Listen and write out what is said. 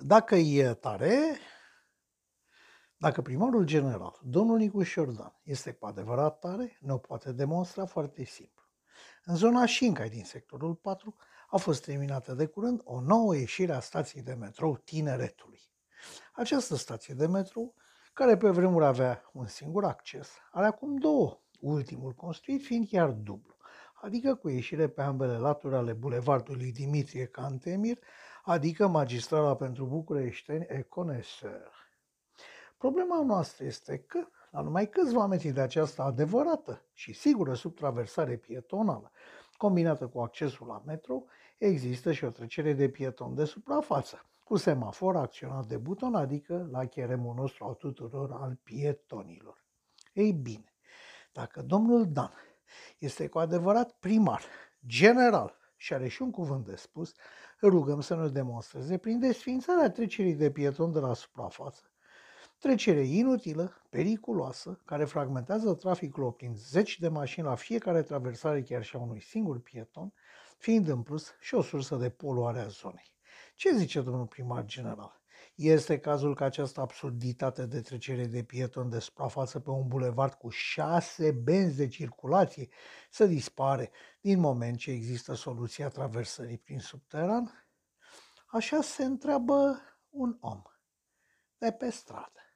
Dacă e tare, dacă primarul general, domnul Nicu Șordan, este cu adevărat tare, ne-o poate demonstra foarte simplu. În zona Șincai din sectorul 4 a fost terminată de curând o nouă ieșire a stației de metrou Tineretului. Această stație de metrou, care pe vremuri avea un singur acces, are acum două, ultimul construit fiind chiar dublu, adică cu ieșire pe ambele laturi ale bulevardului Dimitrie Cantemir, adică magistrala pentru bucureșteni Econeseur. Problema noastră este că, la numai câțiva metri de această adevărată și sigură subtraversare pietonală, combinată cu accesul la metro, există și o trecere de pieton de suprafață, cu semafor acționat de buton, adică la cheremul nostru al tuturor al pietonilor. Ei bine, dacă domnul Dan este cu adevărat primar, general și are și un cuvânt de spus, rugăm să ne demonstreze prin desfințarea trecerii de pieton de la suprafață. Trecere inutilă, periculoasă, care fragmentează traficul oprind zeci de mașini la fiecare traversare chiar și a unui singur pieton, fiind în plus și o sursă de poluare a zonei. Ce zice domnul primar general? Este cazul ca această absurditate de trecere de pieton de suprafață pe un bulevard cu șase benzi de circulație să dispare din moment ce există soluția traversării prin subteran? Așa se întreabă un om de pe stradă.